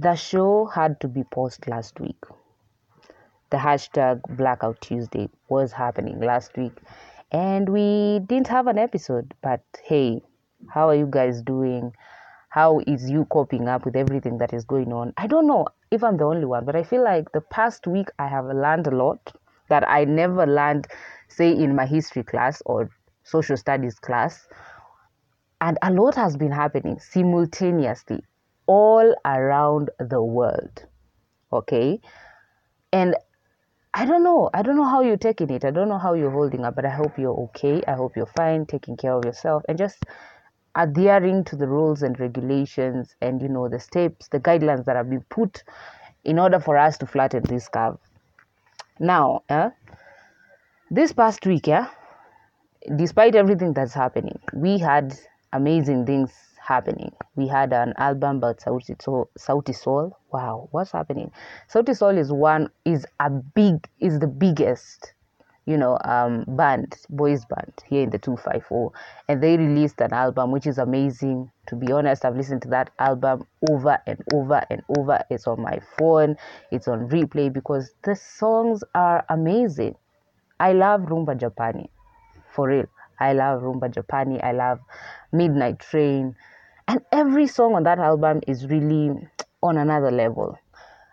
The show had to be paused last week. The hashtag Blackout Tuesday was happening last week, and we didn't have an episode. But hey, how are you guys doing? How is you coping up with everything that is going on? I don't know if I'm the only one, but I feel like the past week I have learned a lot that I never learned, say, in my history class or social studies class. And a lot has been happening simultaneously all around the world. Okay. And I don't know. I don't know how you're taking it. I don't know how you're holding up, but I hope you're okay. I hope you're fine, taking care of yourself, and just adhering to the rules and regulations and you know the steps, the guidelines that have been put in order for us to flatten this curve. Now, eh, this past week, yeah, despite everything that's happening, we had amazing things happening. We had an album about. Sauti Sol. Wow, what's happening? Sauti Sol is one is a big is the biggest, you know, um, band boys band here in the two five four, and they released an album which is amazing. To be honest, I've listened to that album over and over and over. It's on my phone. It's on replay because the songs are amazing. I love Rhumba Japani, for real. I love Rhumba Japani. I love Midnight Train. And every song on that album is really on another level.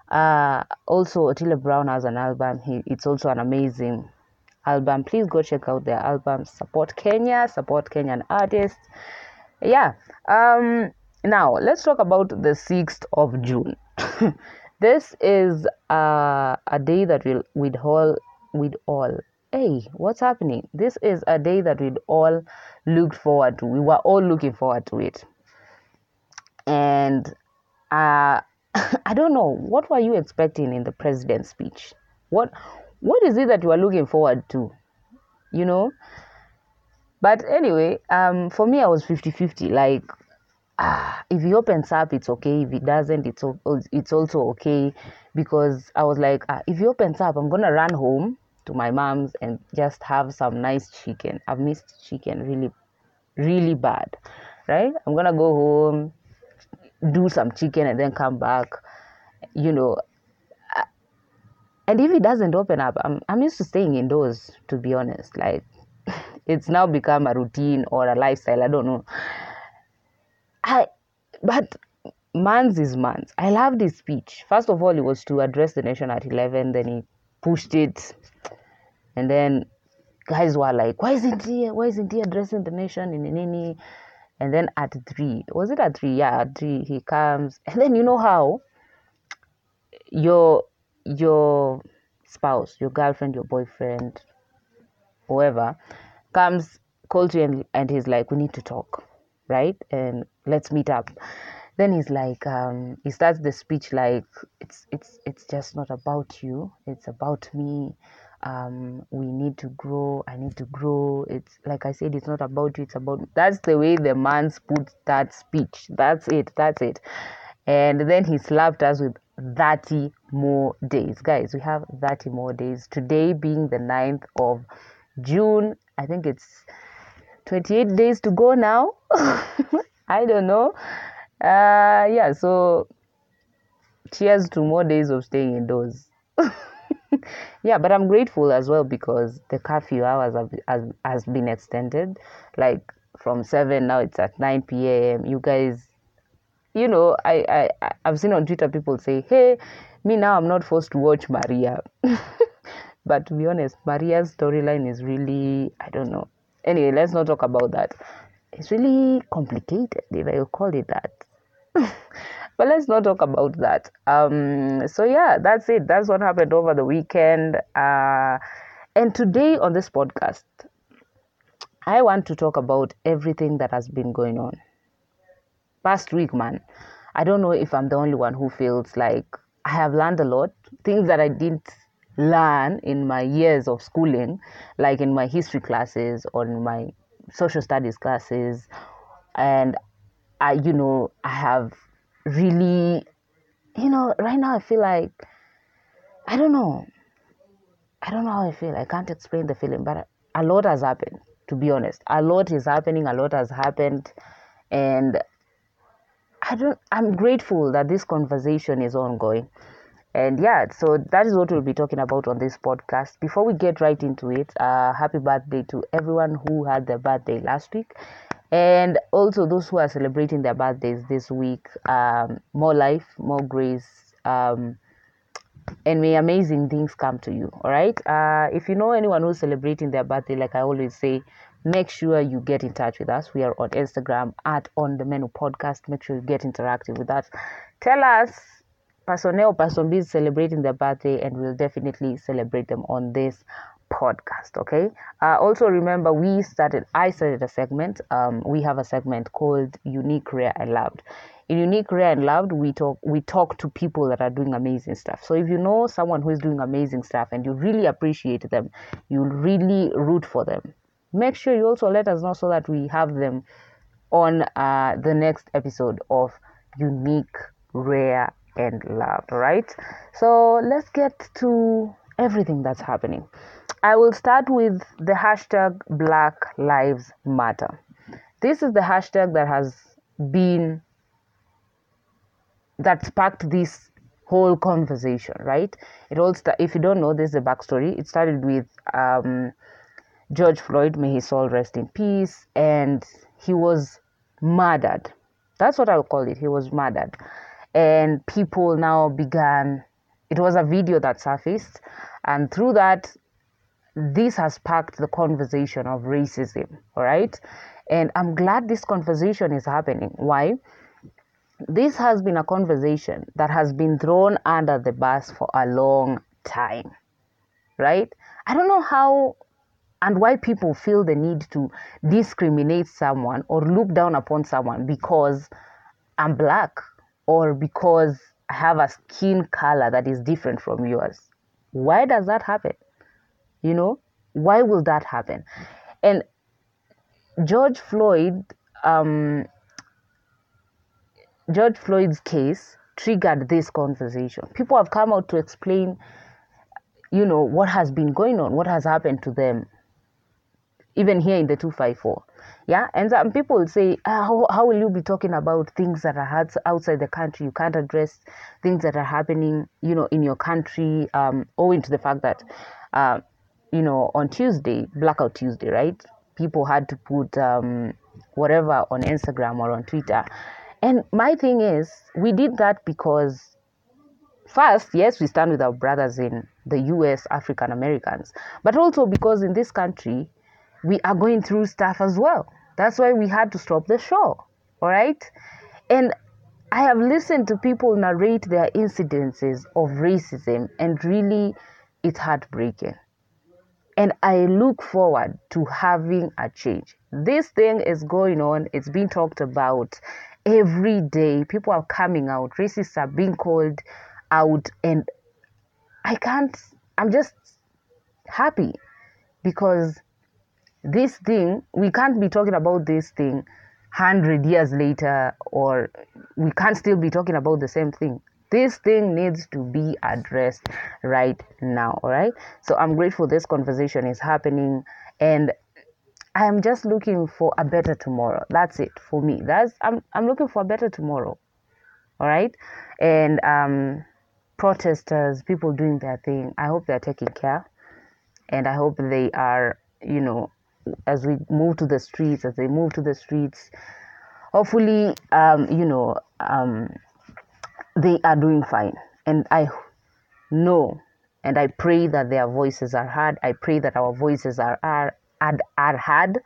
Uh, also, Otile Brown has an album. He, it's also an amazing album. Please go check out their album. Support Kenya, support Kenyan artists. Yeah. Um, now, let's talk about the 6th of June. this is uh, a day that we'll, we'd all, we'd all hey, what's happening? This is a day that we'd all looked forward to. We were all looking forward to it. And uh, I don't know, what were you expecting in the president's speech? What what is it that you are looking forward to? You know? But anyway, um, for me, I was 50 50. Like, ah, if he opens up, it's okay. If he doesn't, it's, it's also okay. Because I was like, ah, if he opens up, I'm to run home to my mom's and just have some nice chicken. I've missed chicken really, really bad, right? I'm gonna go home, do some chicken, and then come back. You know, and if it doesn't open up, I'm I'm used to staying indoors. To be honest, like it's now become a routine or a lifestyle. I don't know. I, but man's is man's. I love this speech. First of all, it was to address the nation at 11. Then he pushed it and then guys were like, why isn't he, why isn't he addressing the nation in Nini? And then at three, was it at three? Yeah, at three, he comes. And then you know how your, your spouse, your girlfriend, your boyfriend, whoever, comes, calls you and, and he's like, we need to talk, right? And let's meet up then he's like um, he starts the speech like it's it's it's just not about you it's about me um, we need to grow i need to grow. It's like i said it's not about you it's about that's the way the man's put that speech. That's it that's it. And then he slapped us with 30 more days. Guys we have 30 more days. Today being the 9th of june i think it's 28 days to go now. I don't know. Uh yeah so cheers to more days of staying indoors yeah, but I'm grateful as well because the curfew hours have, has, has been extended. Like from 7 now it's at 9 p.m. You guys, you know, I, I, I've seen on Twitter people say, hey, me now I'm not forced to watch Maria. but to be honest, Maria's storyline is really, I don't know. Anyway, let's not talk about that. It's really complicated, if I call it that. but let's not talk about that. Um so yeah that's it. That's what happened over the weekend. Uh and today on this podcast i want to talk about everything that has been going on. Past week man i don't know if i'm the only one who feels like i have learned a lot. Things that i didn't learn in my years of schooling like in my history classes or in my social studies classes. And i you know i have really, you know, right now I feel like, I don't know. I don't know how I feel. I can't explain the feeling, but a lot has happened, to be honest. A lot is happening, a lot has happened. And I don't I'm grateful that this conversation is ongoing. And yeah, so that is what we'll be talking about on this podcast. Before we get right into it, uh, happy birthday to everyone who had their birthday last week, and also those who are celebrating their birthdays this week. Um, more life, more grace, um, and may amazing things come to you. All right. Uh, if you know anyone who's celebrating their birthday, like I always say, make sure you get in touch with us. We are on Instagram at On the Menu Podcast. Make sure you get interactive with us. Tell us person A or person B is celebrating their birthday, and we'll definitely celebrate them on this podcast. Okay. Uh, also, remember we started. I started a segment. Um, we have a segment called Unique, Rare, and Loved. In Unique, Rare, and Loved, we talk we talk to people that are doing amazing stuff. So if you know someone who is doing amazing stuff and you really appreciate them, you really root for them. Make sure you also let us know so that we have them on uh, the next episode of Unique, Rare, and loved, right? So let's get to everything that's happening. I will start with the hashtag Black Lives Matter. This is the hashtag that has been that sparked this whole conversation, right? It all st- if you don't know, this is the backstory. It started with um, George Floyd, may his soul rest in peace, and he was murdered. That's what I'll call it. He was murdered and people now began it was a video that surfaced and through that this has sparked the conversation of racism all right and i'm glad this conversation is happening why this has been a conversation that has been thrown under the bus for a long time right i don't know how and why people feel the need to discriminate someone or look down upon someone because i'm black or because I have a skin color that is different from yours. Why does that happen? You know, why will that happen? And George Floyd, um, George Floyd's case triggered this conversation. People have come out to explain, you know, what has been going on, what has happened to them, even here in the 254 yeah and some people say ah, how, how will you be talking about things that are outside the country you can't address things that are happening you know in your country um, owing to the fact that uh, you know on tuesday blackout tuesday right people had to put um, whatever on instagram or on twitter and my thing is we did that because first yes we stand with our brothers in the us african americans but also because in this country we are going through stuff as well that's why we had to stop the show. All right. And I have listened to people narrate their incidences of racism, and really, it's heartbreaking. And I look forward to having a change. This thing is going on, it's being talked about every day. People are coming out, racists are being called out, and I can't, I'm just happy because this thing we can't be talking about this thing 100 years later or we can't still be talking about the same thing this thing needs to be addressed right now all right? So i'm grateful this conversation is happening and i'm just looking for a better tomorrow. That's it for me. That's i'm, I'm looking for a better tomorrow all right? And um protesters people doing their thing i hope they're taking care and i hope they are you know as we move to the streets, as they move to the streets, hopefully, um, you know, um, they are doing fine. And I know and I pray that their voices are heard. I pray that our voices are, are, are, heard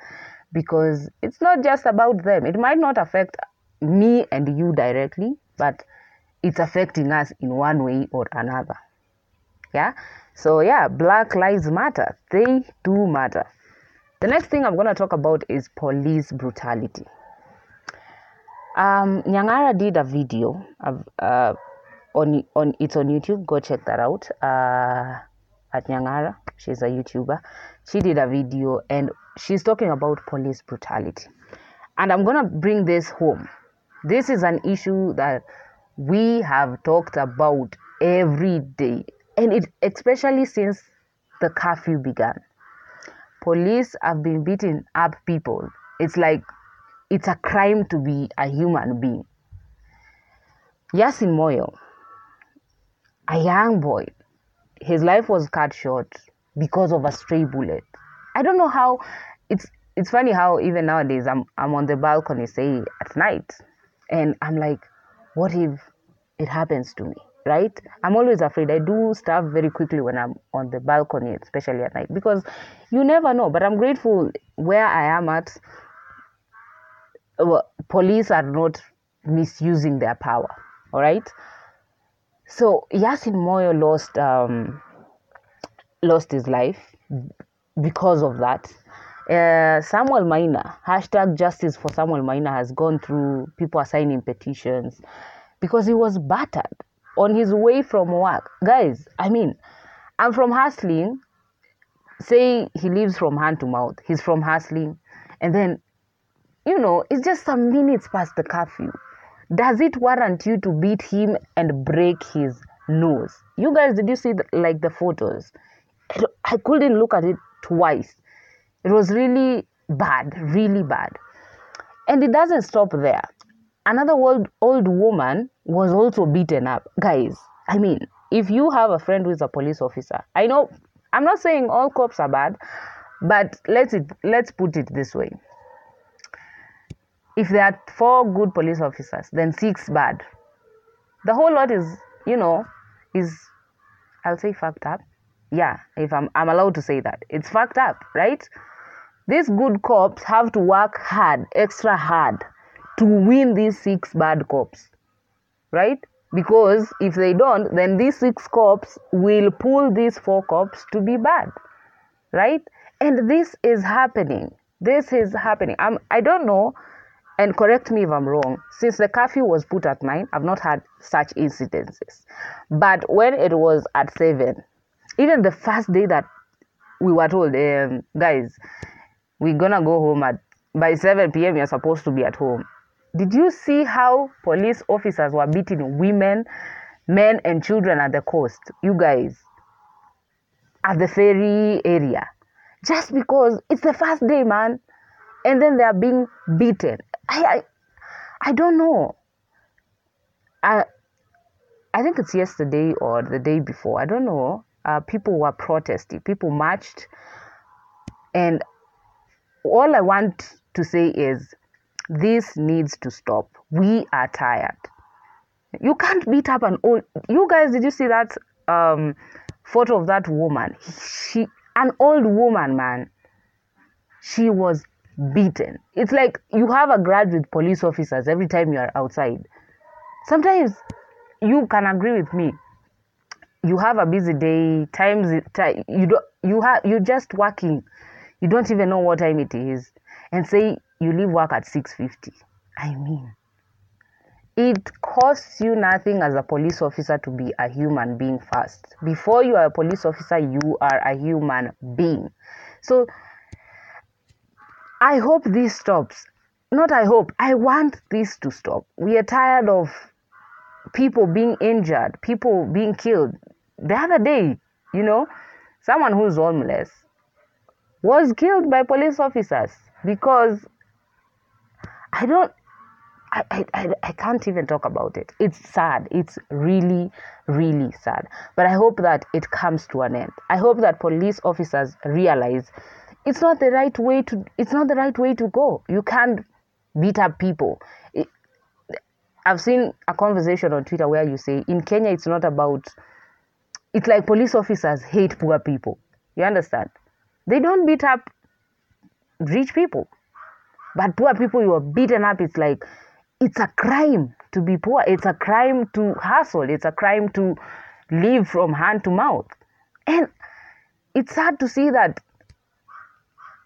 because it's not just about them. It might not affect me and you directly, but it's affecting us in one way or another. Yeah. So, yeah, Black Lives Matter. They do matter. The next thing I'm going to talk about is police brutality. Um, Nyangara did a video uh, on on it's on YouTube. Go check that out. Uh, at Nyangara, she's a YouTuber. She did a video and she's talking about police brutality. And I'm gonna bring this home. This is an issue that we have talked about every day, and it especially since the curfew began police have been beating up people. It's like it's a crime to be a human being. Yasin Moyo, a young boy, his life was cut short because of a stray bullet. I don't know how it's it's funny how even nowadays I'm I'm on the balcony say at night and I'm like what if it happens to me right I'm always afraid I do stuff very quickly when I'm on the balcony especially at night because you never know but I'm grateful where I am at police are not misusing their power all right so Yasin Moyo lost um lost his life because of that. Uh, Samuel Maina, hashtag justice for Samuel Maina has gone through people are signing petitions because he was battered on his way from work. Guys, I mean, I'm from Hustling. Say he lives from hand to mouth. He's from Hustling. And then, you know, it's just some minutes past the curfew. Does it warrant you to beat him and break his nose? You guys, did you see the, like the photos? I couldn't look at it twice. It was really bad, really bad. And it doesn't stop there. Another old, old woman was also beaten up. Guys, I mean, if you have a friend who is a police officer, I know, I'm not saying all cops are bad, but let's, it, let's put it this way. If there are four good police officers, then six bad. The whole lot is, you know, is, I'll say fucked up. Yeah if I'm, I'm allowed to say that. It's fucked up right? These good cops have to work hard extra hard to win these six bad cops right? Because if they don't then these six cops will pull these four cops to be bad right? And this is happening. This is happening. I'm, i don't know and correct me if i'm wrong since the curfew was put at 9 i've not had such incidences but when it was at 7 even the first day that we were told, um, guys, we're gonna go home at by 7 p.m. You're supposed to be at home. Did you see how police officers were beating women, men, and children at the coast? You guys, at the ferry area, just because it's the first day, man, and then they are being beaten. I, I, I don't know. I, I think it's yesterday or the day before. I don't know uh, people were protesting, people marched, and all I want to say is this needs to stop. We are tired. You can't beat up an old. You guys, did you see that um, photo of that woman? She, an old woman, man. She was beaten. It's like you have a grudge with police officers every time you are outside. Sometimes you can agree with me. You have a busy day times you don't you have you're just working. You don't even know what time it is. And say you leave work at 6.50 i mean it costs you nothing as a police officer to be a human being first. Before you are a police officer you are a human being. So i hope this stops not i hope i want this to stop we are tired of people being injured people being killed the other day, you know, someone who's homeless was killed by police officers because I don't I, I, I can't even talk about it. It's sad. It's really, really sad. But I hope that it comes to an end. I hope that police officers realize it's not the right way to it's not the right way to go. You can't beat up people. It, I've seen a conversation on Twitter where you say in Kenya it's not about it's like police officers hate poor people. You understand? They don't beat up rich people. But poor people, you are beaten up. It's like, it's a crime to be poor. It's a crime to hustle. It's a crime to live from hand to mouth. And it's sad to see that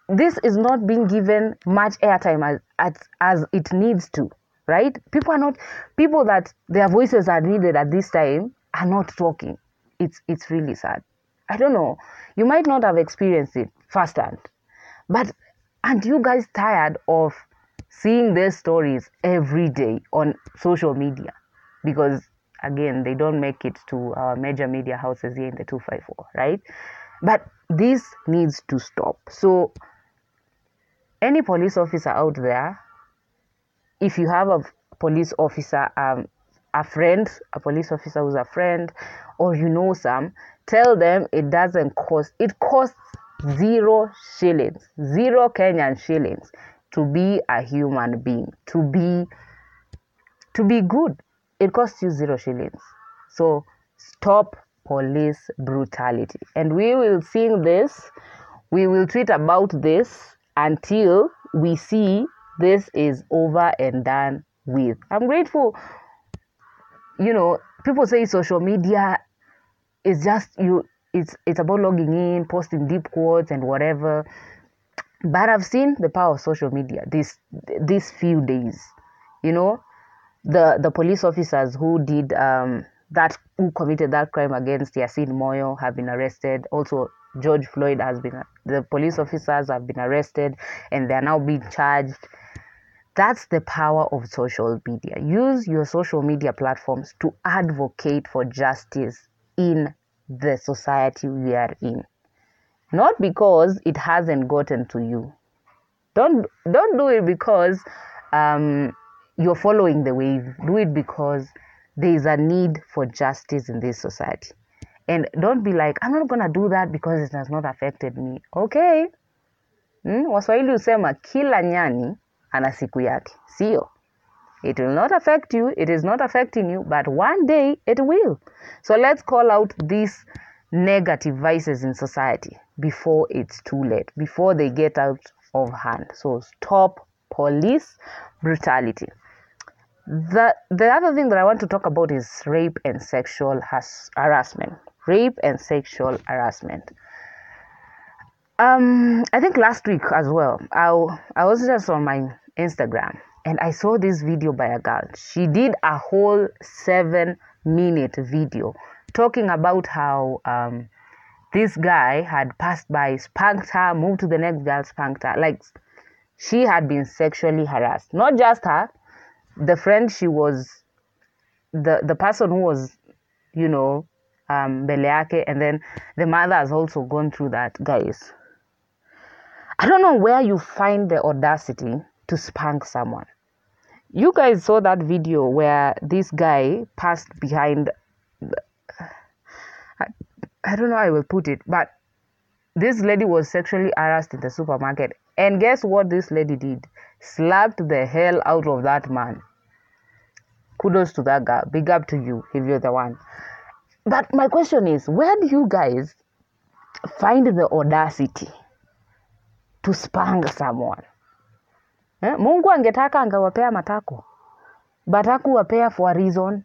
this is not being given much airtime as, as, as it needs to, right? People are not, people that their voices are needed at this time are not talking it's it's really sad. I don't know. You might not have experienced it firsthand, but aren't you guys tired of seeing their stories every day on social media? Because again, they don't make it to our major media houses here in the 254, right? But this needs to stop. So, any police officer out there, if you have a police officer um, a friend, a police officer who's a friend, or you know some, tell them it doesn't cost, it costs zero shillings, zero Kenyan shillings to be a human being, to be to be good. It costs you zero shillings. So stop police brutality. And we will sing this, we will tweet about this until we see this is over and done with. I'm grateful. You know, people say social media is just you it's it's about logging in, posting deep quotes and whatever. But I've seen the power of social media this these few days. You know, the the police officers who did um, that who committed that crime against Yasin Moyo have been arrested. Also, George Floyd has been the police officers have been arrested and they are now being charged. That's the power of social media. Use your social media platforms to advocate for justice in the society we are in. Not because it hasn't gotten to you. Don't don't do it because um, you're following the wave. Do it because there is a need for justice in this society. And don't be like, I'm not going to do that because it has not affected me. Okay. Hmm? Waswahili husema kila nyani ana siku yake, sio? It will not affect you, it is not affecting you, but one day it will. So let's call out these negative vices in society before it's too late, before they get out of hand. So stop police brutality. The, the other thing that I want to talk about is rape and sexual has, harassment. Rape and sexual harassment. Um, I think last week as well, I, I was just on my Instagram and I saw this video by a girl. She did a whole seven minute video talking about how um, this guy had passed by, spanked her, moved to the next girl, spanked her. Like she had been sexually harassed. Not just her, the friend she was, the, the person who was, you know, um, Beleake, and then the mother has also gone through that, guys. I don't know where you find the audacity to spank someone. You guys saw that video where this guy passed behind. The, I, I don't know how I will put it, but this lady was sexually harassed in the supermarket. And guess what this lady did? Slapped the hell out of that man. Kudos to that guy. Big up to you if you're the one. But my question is where do you guys find the audacity to spank someone? Eh? Mungu angetaka angewapea matako, but hakuwapea for a reason.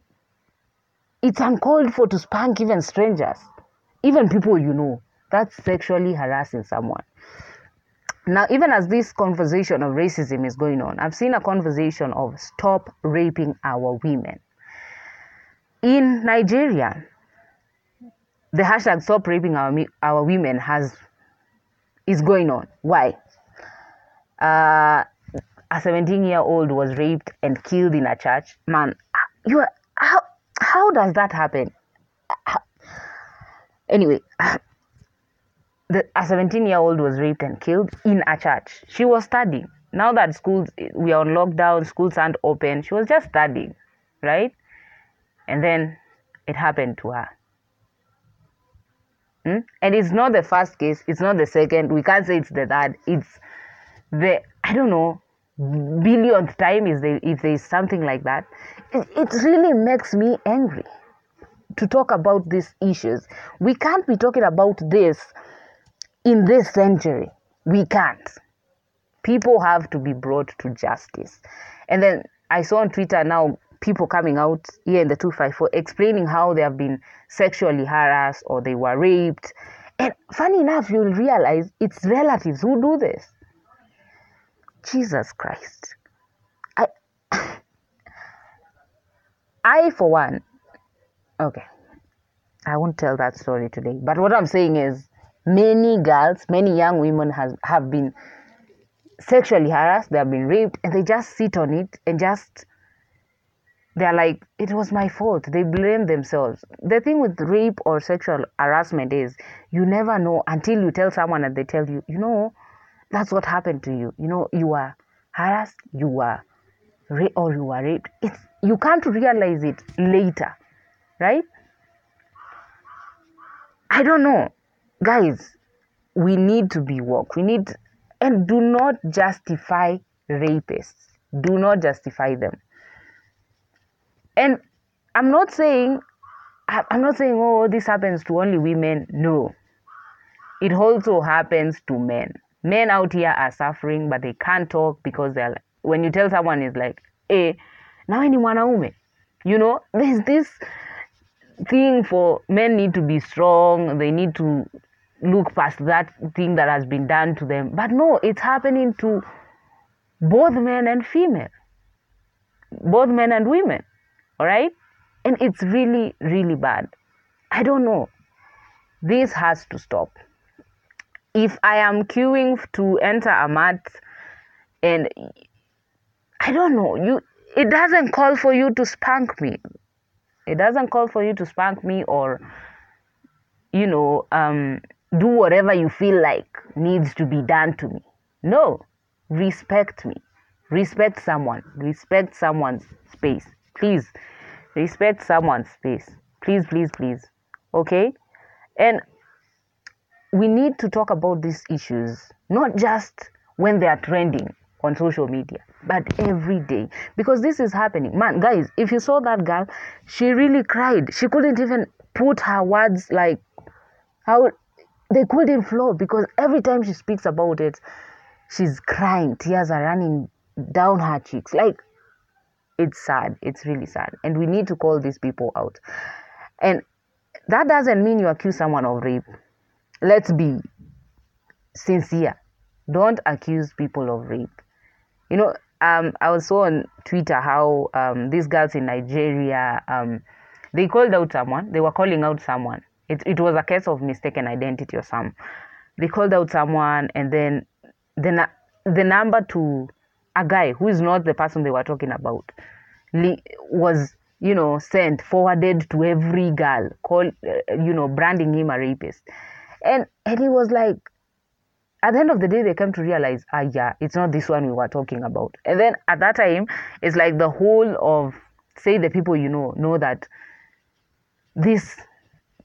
It's uncalled for to spank even strangers, even people you know. That's sexually harassing someone. Now, even as this conversation of racism is going on, I've seen a conversation of stop raping our women. In Nigeria, the hashtag stop raping our, our women has is going on. Why? Uh, a 17 year old was raped and killed in a church. Man, you are, how how does that happen? Anyway, the, a 17 year old was raped and killed in a church. She was studying. Now that schools we are on lockdown, schools aren't open. She was just studying, right? And then it happened to her. Hmm? And it's not the first case, it's not the second. We can't say it's the third. It's the I don't know billionth time is there if there is something like that. It, it really makes me angry to talk about these issues. We can't be talking about this in this century. We can't. People have to be brought to justice. And then I saw on Twitter now people coming out here in the 254 explaining how they have been sexually harassed or they were raped. And funny enough, you'll realize it's relatives who do this. Jesus Christ. I, I for one, okay, I won't tell that story today. But what I'm saying is, many girls, many young women has have been sexually harassed. They have been raped, and they just sit on it and just they're like, it was my fault. They blame themselves. The thing with rape or sexual harassment is you never know until you tell someone and they tell you, you know, that's what happened to you. You know, you were harassed, you were raped, or you were raped it's you can't realize it later right i don't know guys we need to be woke. We need and do not justify rapists. Do not justify them. And i'm not saying i'm not saying oh this happens to only women. No. It also happens to men. Men out here are suffering but they can't talk because they're like, when you tell someone is like eh nawe ni mwanaume. You know there's this thing for men need to be strong. They need to look past that thing that has been done to them. But no it's happening to both men and female. Both men and women all right? And it's really really bad. I don't know. This has to stop. If i am queuing to enter a mat and i don't know you it doesn't call for you to spank me. It doesn't call for you to spank me or you know um do whatever you feel like needs to be done to me. No respect me. Respect someone. Respect someone's space. Please respect someone's space. Please please please. Okay? And we need to talk about these issues not just when they are trending on social media but every day. Because this is happening. Man guys if you saw that girl she really cried. She couldn't even put her words like how they couldn't flow because every time she speaks about it she's crying tears are running down her cheeks. Like it's sad. It's really sad. And we need to call these people out. And that doesn't mean you accuse someone of rape. Let's be sincere. Don't accuse people of rape. You know um i was saw on twitter how um these girls in nigeria um they called out someone. They were calling out someone it, it was a case of mistaken identity or some they called out someone and then the, the number to a guy who is not the person they were talking about was you know sent forwarded to every girl call uh, you know branding him a rapist. And and he was like at the end of the day they came to realize ah yeah it's not this one we were talking about. And then at that time it's like the whole of say the people you know know that this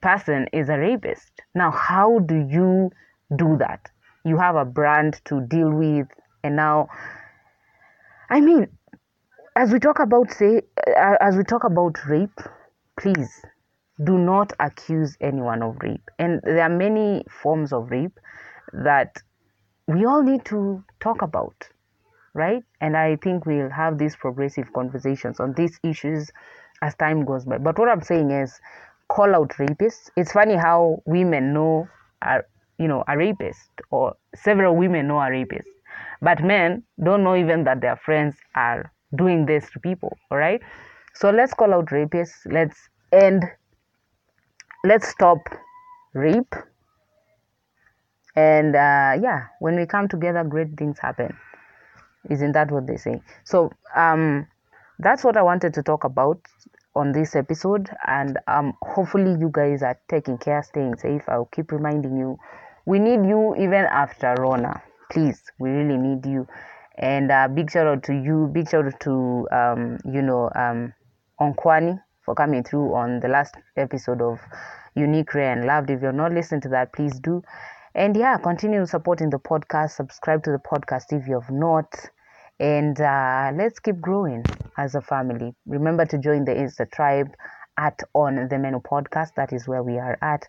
person is a rapist. Now how do you do that? You have a brand to deal with and now i mean as we talk about say as we talk about rape please do not accuse anyone of rape. And there are many forms of rape that we all need to talk about right? And i think we'll have these progressive conversations on these issues as time goes by. But what i'm saying is call out rapists. It's funny how women know are you know a rapist or several women know a rapist but men don't know even that their friends are doing this to people all right? So let's call out rapists. Let's end let's stop rape. And uh, yeah when we come together great things happen. Isn't that what they say? So um that's what i wanted to talk about on this episode and um hopefully you guys are taking care staying safe. I'll keep reminding you we need you even after rona. Please we really need you. And uh, big shout out to you big shout out to um you know um onkwani for coming through on the last episode of unique rare and loved. If you're not listening to that please do. And yeah continue supporting the podcast. Subscribe to the podcast if you have not and uh, let's keep growing as a family. Remember to join the insta tribe at on the menu podcast. That is where we are at.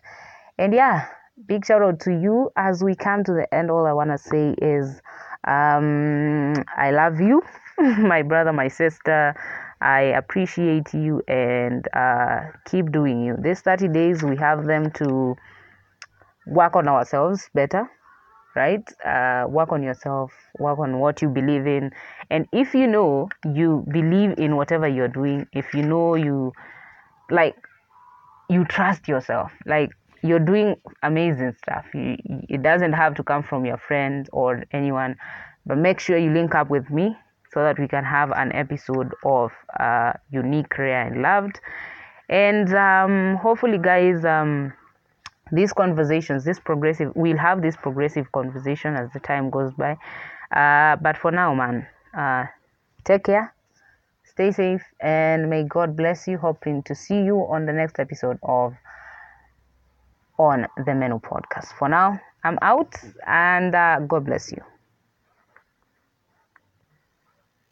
And yeah big shout out to you. As we come to the end all i want to say is um i love you my brother my sister. I appreciate you and uh keep doing you. These 30 days we have them to work on ourselves better right? Uh, work on yourself work on what you believe in. And if you know you believe in whatever you're doing if you know you like you trust yourself like you're doing amazing stuff. You, it doesn't have to come from your friends or anyone but make sure you link up with me so that we can have an episode of uh, unique rare and loved. And um, hopefully guys um, these conversations this progressive we'll have this progressive conversation as the time goes by uh, but for now man uh, take care stay safe and may God bless you. Hoping to see you on the next episode of on the Menu podcast. For now, I'm out and uh, God bless you.